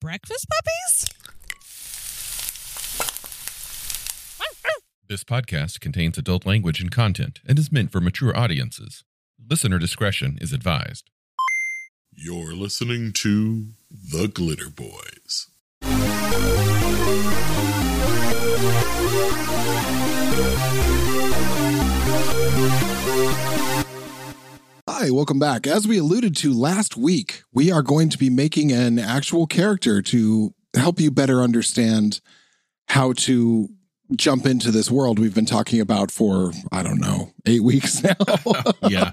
breakfast puppies? This podcast contains adult language and content and is meant for mature audiences. Listener discretion is advised. You're listening to The Glitter Boys. Hi, welcome back. As we alluded to last week, we are going to be making an actual character to help you better understand how to jump into this world we've been talking about for, I don't know, eight weeks now. yeah.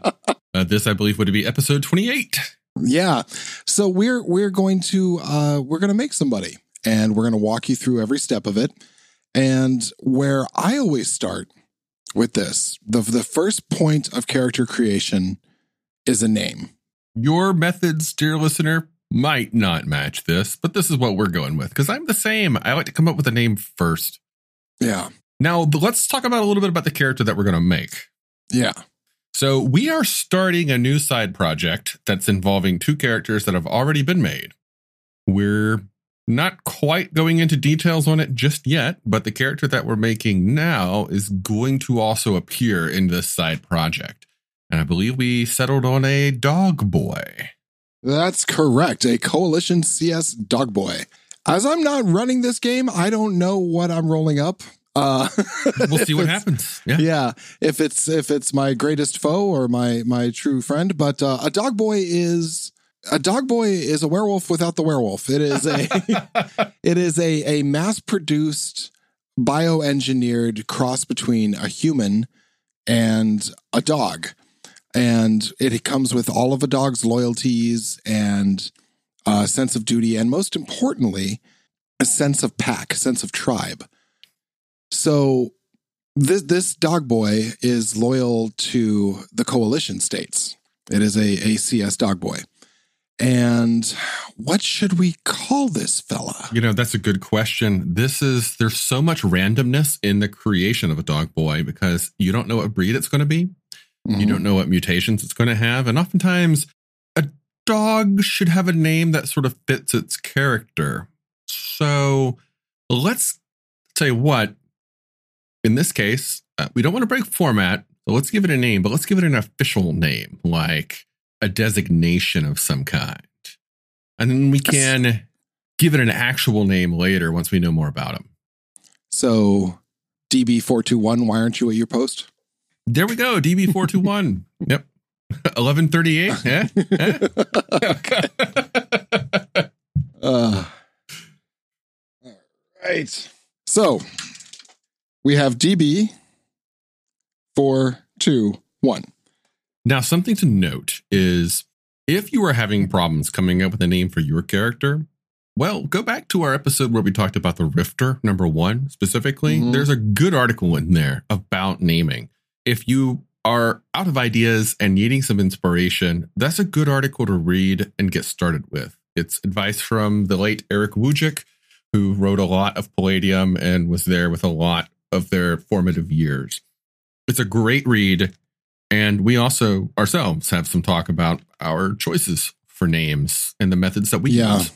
Uh, this, I believe, would be episode 28. yeah. So we're we're going to uh we're gonna make somebody and we're gonna walk you through every step of it. And where I always start with this, the the first point of character creation is a name. Your methods, dear listener, might not match this, but this is what we're going with because I'm the same. I like to come up with a name first. Yeah. Now, let's talk about a little bit about the character that we're going to make. Yeah. So, we are starting a new side project that's involving two characters that have already been made. We're not quite going into details on it just yet, but the character that we're making now is going to also appear in this side project. And I believe we settled on a dog boy. That's correct. A Coalition CS Dog Boy. As I'm not running this game, I don't know what I'm rolling up. Uh, We'll see what happens. Yeah. Yeah, if it's if it's my greatest foe or my my true friend, but uh, a dog boy is a dog boy is a werewolf without the werewolf. It is a it is a a mass produced bioengineered cross between a human and a dog. And it comes with all of a dog's loyalties and a sense of duty, and most importantly, a sense of pack, sense of tribe. So this this dog boy is loyal to the coalition states. It is a, a CS dog boy. And what should we call this fella? You know, that's a good question. This is, there's so much randomness in the creation of a dog boy because you don't know what breed it's going to be. Mm-hmm. You don't know what mutations it's going to have. And oftentimes, a dog should have a name that sort of fits its character. So let's tell you what, in this case, uh, we don't want to break format. So let's give it a name, but let's give it an official name, like a designation of some kind. And then we can give it an actual name later once we know more about him. So DB421, why aren't you at your post? There we go. DB421. yep. 1138. Yeah. Uh, all right. So we have DB four two one. Now, something to note is if you are having problems coming up with a name for your character, well, go back to our episode where we talked about the Rifter, number one specifically. Mhm. There's a good article in there about naming. If you are out of ideas and needing some inspiration, that's a good article to read and get started with. It's advice from the late Erick Wujcik, who wrote a lot of Palladium and was there with a lot of their formative years. It's a great read. And we also ourselves have some talk about our choices for names and the methods that we Yeah. use.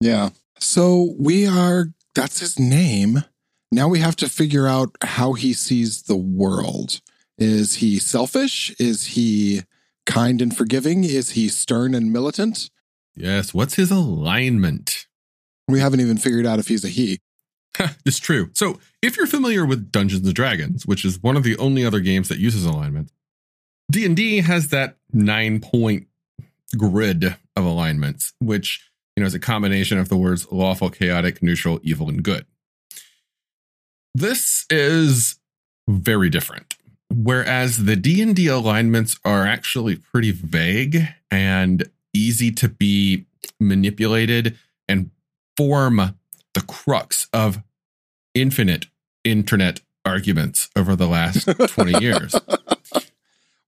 Yeah. So we are, that's his name. Now we have to figure out how he sees the world. Is he selfish? Is he kind and forgiving? Is he stern and militant? Yes. What's his alignment? We haven't even figured out if he's a he. it's true. So, if you're familiar with Dungeons and Dragons, which is one of the only other games that uses alignment, D&D has that 9-point grid of alignments, which, you know, is a combination of the words lawful, chaotic, neutral, evil, and good. This is very different. Whereas the D&D alignments are actually pretty vague and easy to be manipulated and form the crux of infinite internet arguments over the last 20 years.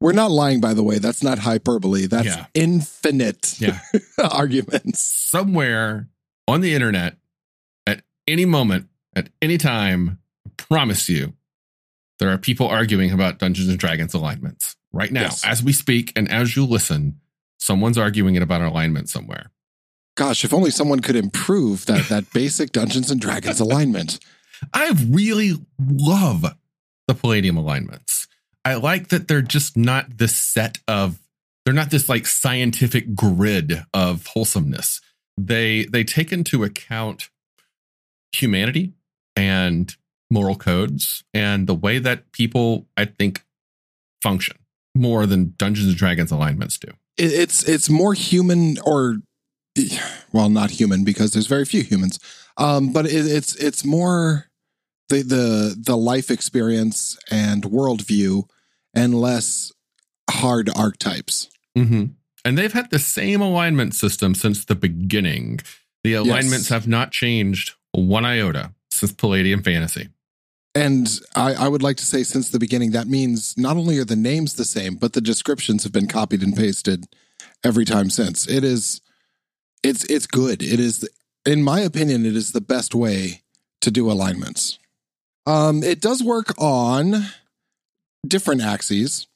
We're not lying, by the way. That's not hyperbole. That's Yeah. infinite Yeah. arguments. Somewhere on the internet, at any moment, at any time, promise you, there are people arguing about Dungeons and Dragons alignments right now, Yes. as we speak, and as you listen, someone's arguing it about an alignment somewhere. Gosh, if only someone could improve that that basic Dungeons and Dragons alignment. I really love the Palladium alignments. I like that they're just not this set of they're not this like scientific grid of wholesomeness. They they take into account humanity and moral codes and the way that people I think function more than Dungeons and Dragons alignments do. It's it's more human or well, not human because there's very few humans. Um, but it, it's it's more the the the life experience and worldview and less hard archetypes. Mm-hmm. And they've had the same alignment system since the beginning. The alignments Yes. have not changed one iota since Palladium Fantasy. And I, I would like to say since the beginning, that means not only are the names the same, but the descriptions have been copied and pasted every time since. It is it's it's good. It is in my opinion, it is the best way to do alignments. Um, it does work on different axes.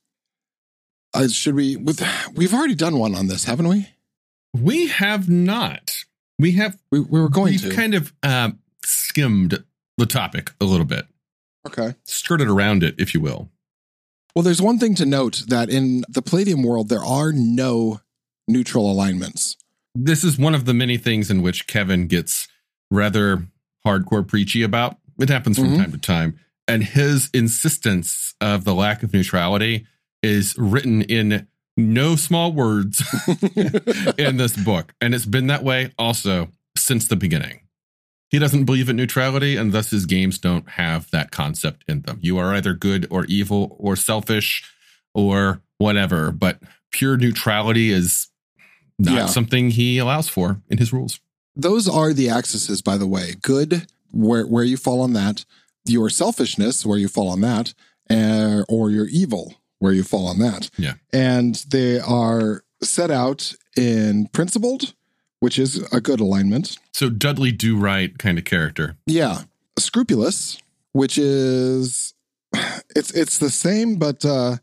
Uh, should we with we've already done one on this, haven't we? We have not. We have We, we were going we've to. kind of uh, skimmed the topic a little bit, okay. skirted around it, if you will. Well, there's one thing to note that in the Palladium world, there are no neutral alignments. This is one of the many things in which Kevin gets rather hardcore preachy about. It happens from Mhm. time to time. And his insistence of the lack of neutrality is written in no small words in this book. And it's been that way also since the beginning. He doesn't believe in neutrality, and thus his games don't have that concept in them. You are either good or evil or selfish or whatever, but pure neutrality is not Yeah. something he allows for in his rules. Those are the axes, by the way. Good, where where you fall on that. Your selfishness, where you fall on that, uh, or your evil, where you fall on that. Yeah. And they are set out in principled, which is a good alignment. So Dudley Do Right kind of character. Yeah. Scrupulous, which is it's it's the same, but uh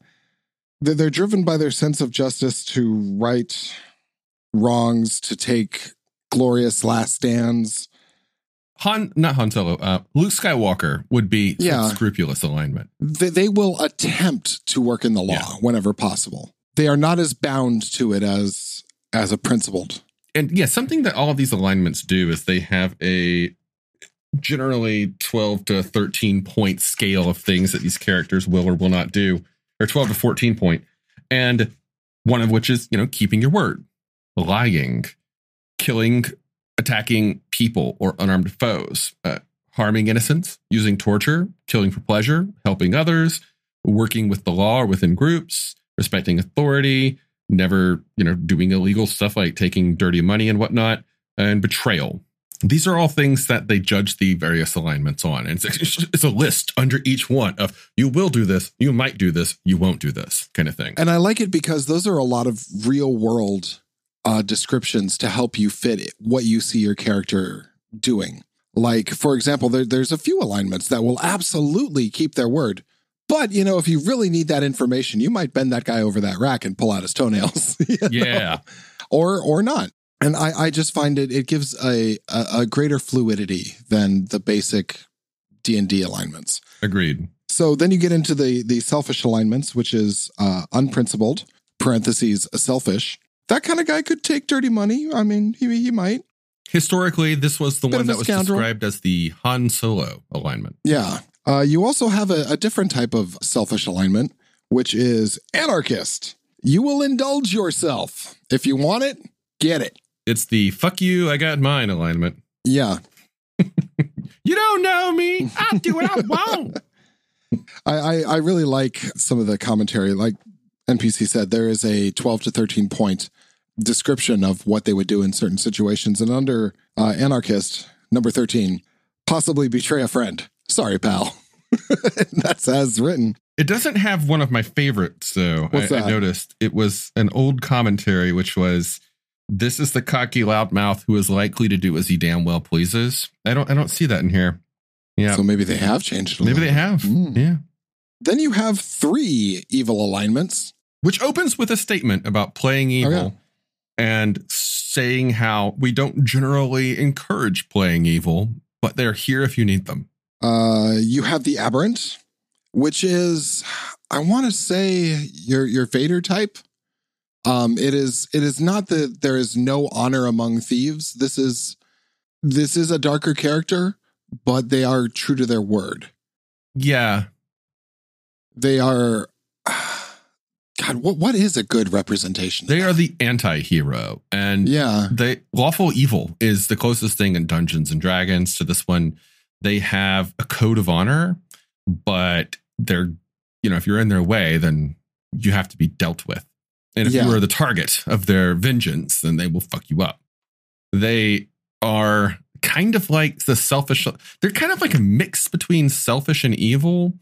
they're, they're driven by their sense of justice to right wrongs, to take glorious last stands. Han, not Han Solo, uh, Luke Skywalker would be Yeah. scrupulous alignment. They, they will attempt to work in the law Yeah. whenever possible. They are not as bound to it as as a principled. And yeah, something that all of these alignments do is they have a generally 12 to 13 point scale of things that these characters will or will not do, or 12 to 14 point. And one of which is, you know, keeping your word, lying, killing, attacking people or unarmed foes, uh, harming innocents, using torture, killing for pleasure, helping others, working with the law or within groups, respecting authority, never, you know, doing illegal stuff like taking dirty money and whatnot, and betrayal. These are all things that they judge the various alignments on. And it's, it's a list under each one of you will do this, you might do this, you won't do this kind of thing. And I like it because those are a lot of real world uh, descriptions to help you fit it, what you see your character doing. Like, for example, there, there's a few alignments that will absolutely keep their word. But, you know, if you really need that information, you might bend that guy over that rack and pull out his toenails. you know? Yeah. Or, or not. And I, I just find it, it gives a, a, a greater fluidity than the basic D&D alignments. Agreed. So then you get into the the selfish alignments, which is uh, unprincipled (parentheses selfish). That kind of guy could take dirty money. I mean, he he might. Historically, this was the Bit one that was scoundrel. described as the Han Solo alignment. Yeah. Uh, you also have a, a different type of selfish alignment, which is anarchist. You will indulge yourself if you want it. Get it. It's the fuck you, I got mine alignment. Yeah. You don't know me. I do what I want. I, I I really like some of the commentary. Like NPC said, there is a twelve to thirteen point description of what they would do in certain situations. And under uh, anarchist number thirteen, possibly betray a friend. Sorry, pal. That's as written. It doesn't have one of my favorites, though. What's I, I noticed it was an old commentary, which was, "This is the cocky loudmouth who is likely to do as he damn well pleases." I don't, I don't see that in here. Yeah, So maybe they have changed. maybe they have. Mm. Yeah, Then you have three evil alignments. which opens with a statement about playing evil, Oh, yeah. and saying how we don't generally encourage playing evil, but they're here if you need them. Uh, you have the aberrant, which is, I want to say, your your Vader type. Um, it is it is not that there is no honor among thieves. This is this is a darker character, but they are true to their word. Yeah, They are. God, what what is a good representation? they are the anti-hero and Yeah, they lawful evil is the closest thing in Dungeons and Dragons to this one. They have a code of honor, but they're you know if you're in their way, then you have to be dealt with. And if Yeah. you are the target of their vengeance, then they will fuck you up. They are kind of like the selfish. They're kind of like a mix between selfish and evil.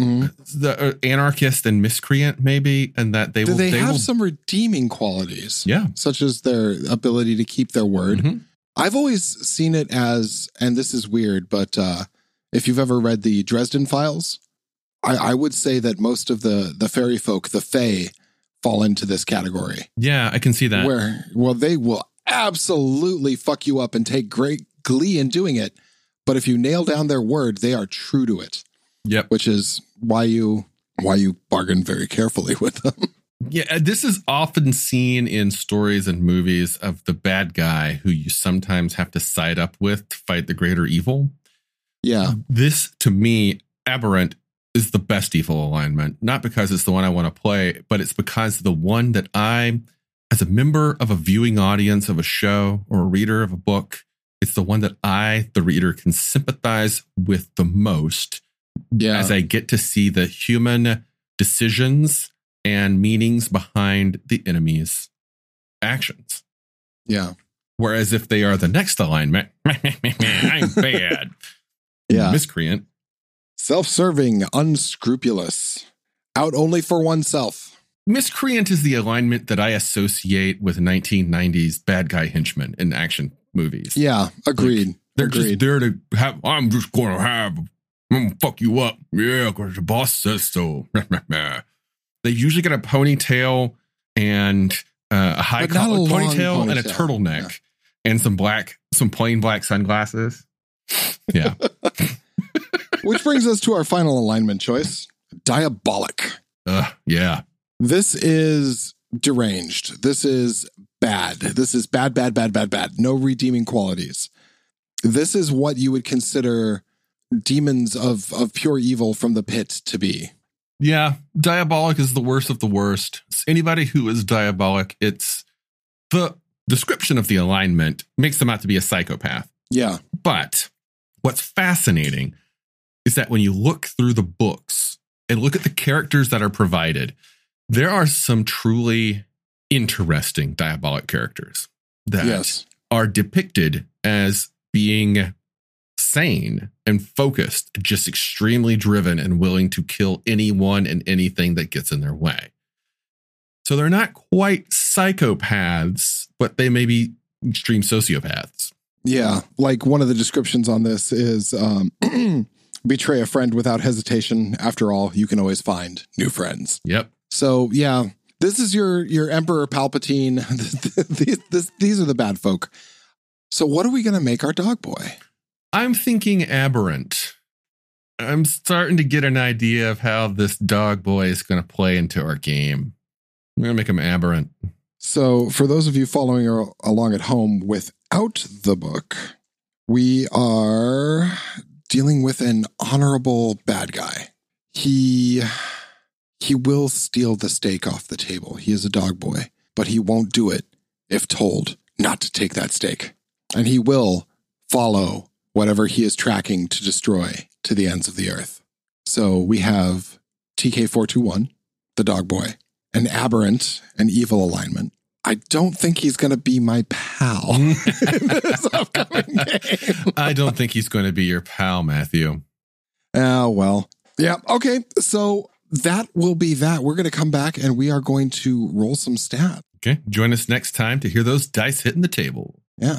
Mhm. The uh, anarchist and miscreant, maybe, and that they Do will. they, have will, some redeeming qualities? Yeah. such as their ability to keep their word. Mhm. I've always seen it as, and this is weird, but uh, if you've ever read the Dresden Files, I, I would say that most of the the fairy folk, the Fae, fall into this category. Yeah, I can see that. Where, well, they will absolutely fuck you up and take great glee in doing it. But if you nail down their word, they are true to it, Yep. which is why you why you bargain very carefully with them. Yeah, uh, this is often seen in stories and movies of the bad guy who you sometimes have to side up with to fight the greater evil. Yeah, This, to me, Aberrant is the best evil alignment, not because it's the one I want to play, but it's because the one that I, as a member of a viewing audience of a show or a reader of a book, it's the one that I, the reader, can sympathize with the most yeah, as I get to see the human decisions and meanings behind the enemy's actions. yeah, Whereas if they are the next alignment, I'm bad. yeah. Miscreant. Self serving, unscrupulous, out only for oneself. Miscreant is the alignment that I associate with 1990s bad guy henchmen in action movies. Yeah, agreed. They're just there to have, I'm just going to have, I'm gonna fuck you up. Yeah, because the boss says so. they usually get a ponytail and uh, a high collar a long ponytail, and a ponytail. turtleneck and some black, some plain black sunglasses. Yeah. Which brings us to our final alignment choice diabolic. uh, yeah. This is deranged. This is bad. This is bad, bad, bad, bad, bad. No redeeming qualities. This is what you would consider demons of, of pure evil from the pit to be. Yeah. Diabolic is the worst of the worst. Anybody who is diabolic, it's the description of the alignment makes them out to be a psychopath. Yeah. But what's fascinating is that when you look through the books and look at the characters that are provided, there are some truly interesting diabolic characters that Yes. are depicted as being sane and focused, just extremely driven and willing to kill anyone and anything that gets in their way. So they're not quite psychopaths, but they may be extreme sociopaths. Yeah, like one of the descriptions on this is um, betray a friend without hesitation. After all, you can always find new friends. Yep. So yeah, this is your your Emperor Palpatine. these, this, these are the bad folk. So what are we gonna make our dog boy? I'm thinking aberrant. I'm starting to get an idea of how this dog boy is going to play into our game. We're going to make him aberrant. So for those of you following along at home without the book, we are dealing with an honorable bad guy. He he will steal the steak off the table. He is a dog boy, but he won't do it if told not to take that steak. And he will follow whatever he is tracking to destroy to the ends of the earth. So we have TK421, the dog boy, an aberrant, an evil alignment. I don't think he's going to be my pal in this upcoming game. I don't think he's going to be your pal, Matthew. Oh, well. Yeah. Okay. So that will be that. We're going to come back and we are going to roll some stats. Okay. Join us next time to hear those dice hitting the table. Yeah.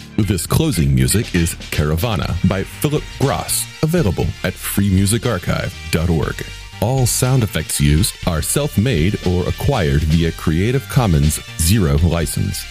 This closing music is Caravana by Phillip Gross, available at freemusicarchive.org. All sound effects used are self-made or acquired via Creative Commons Zero license.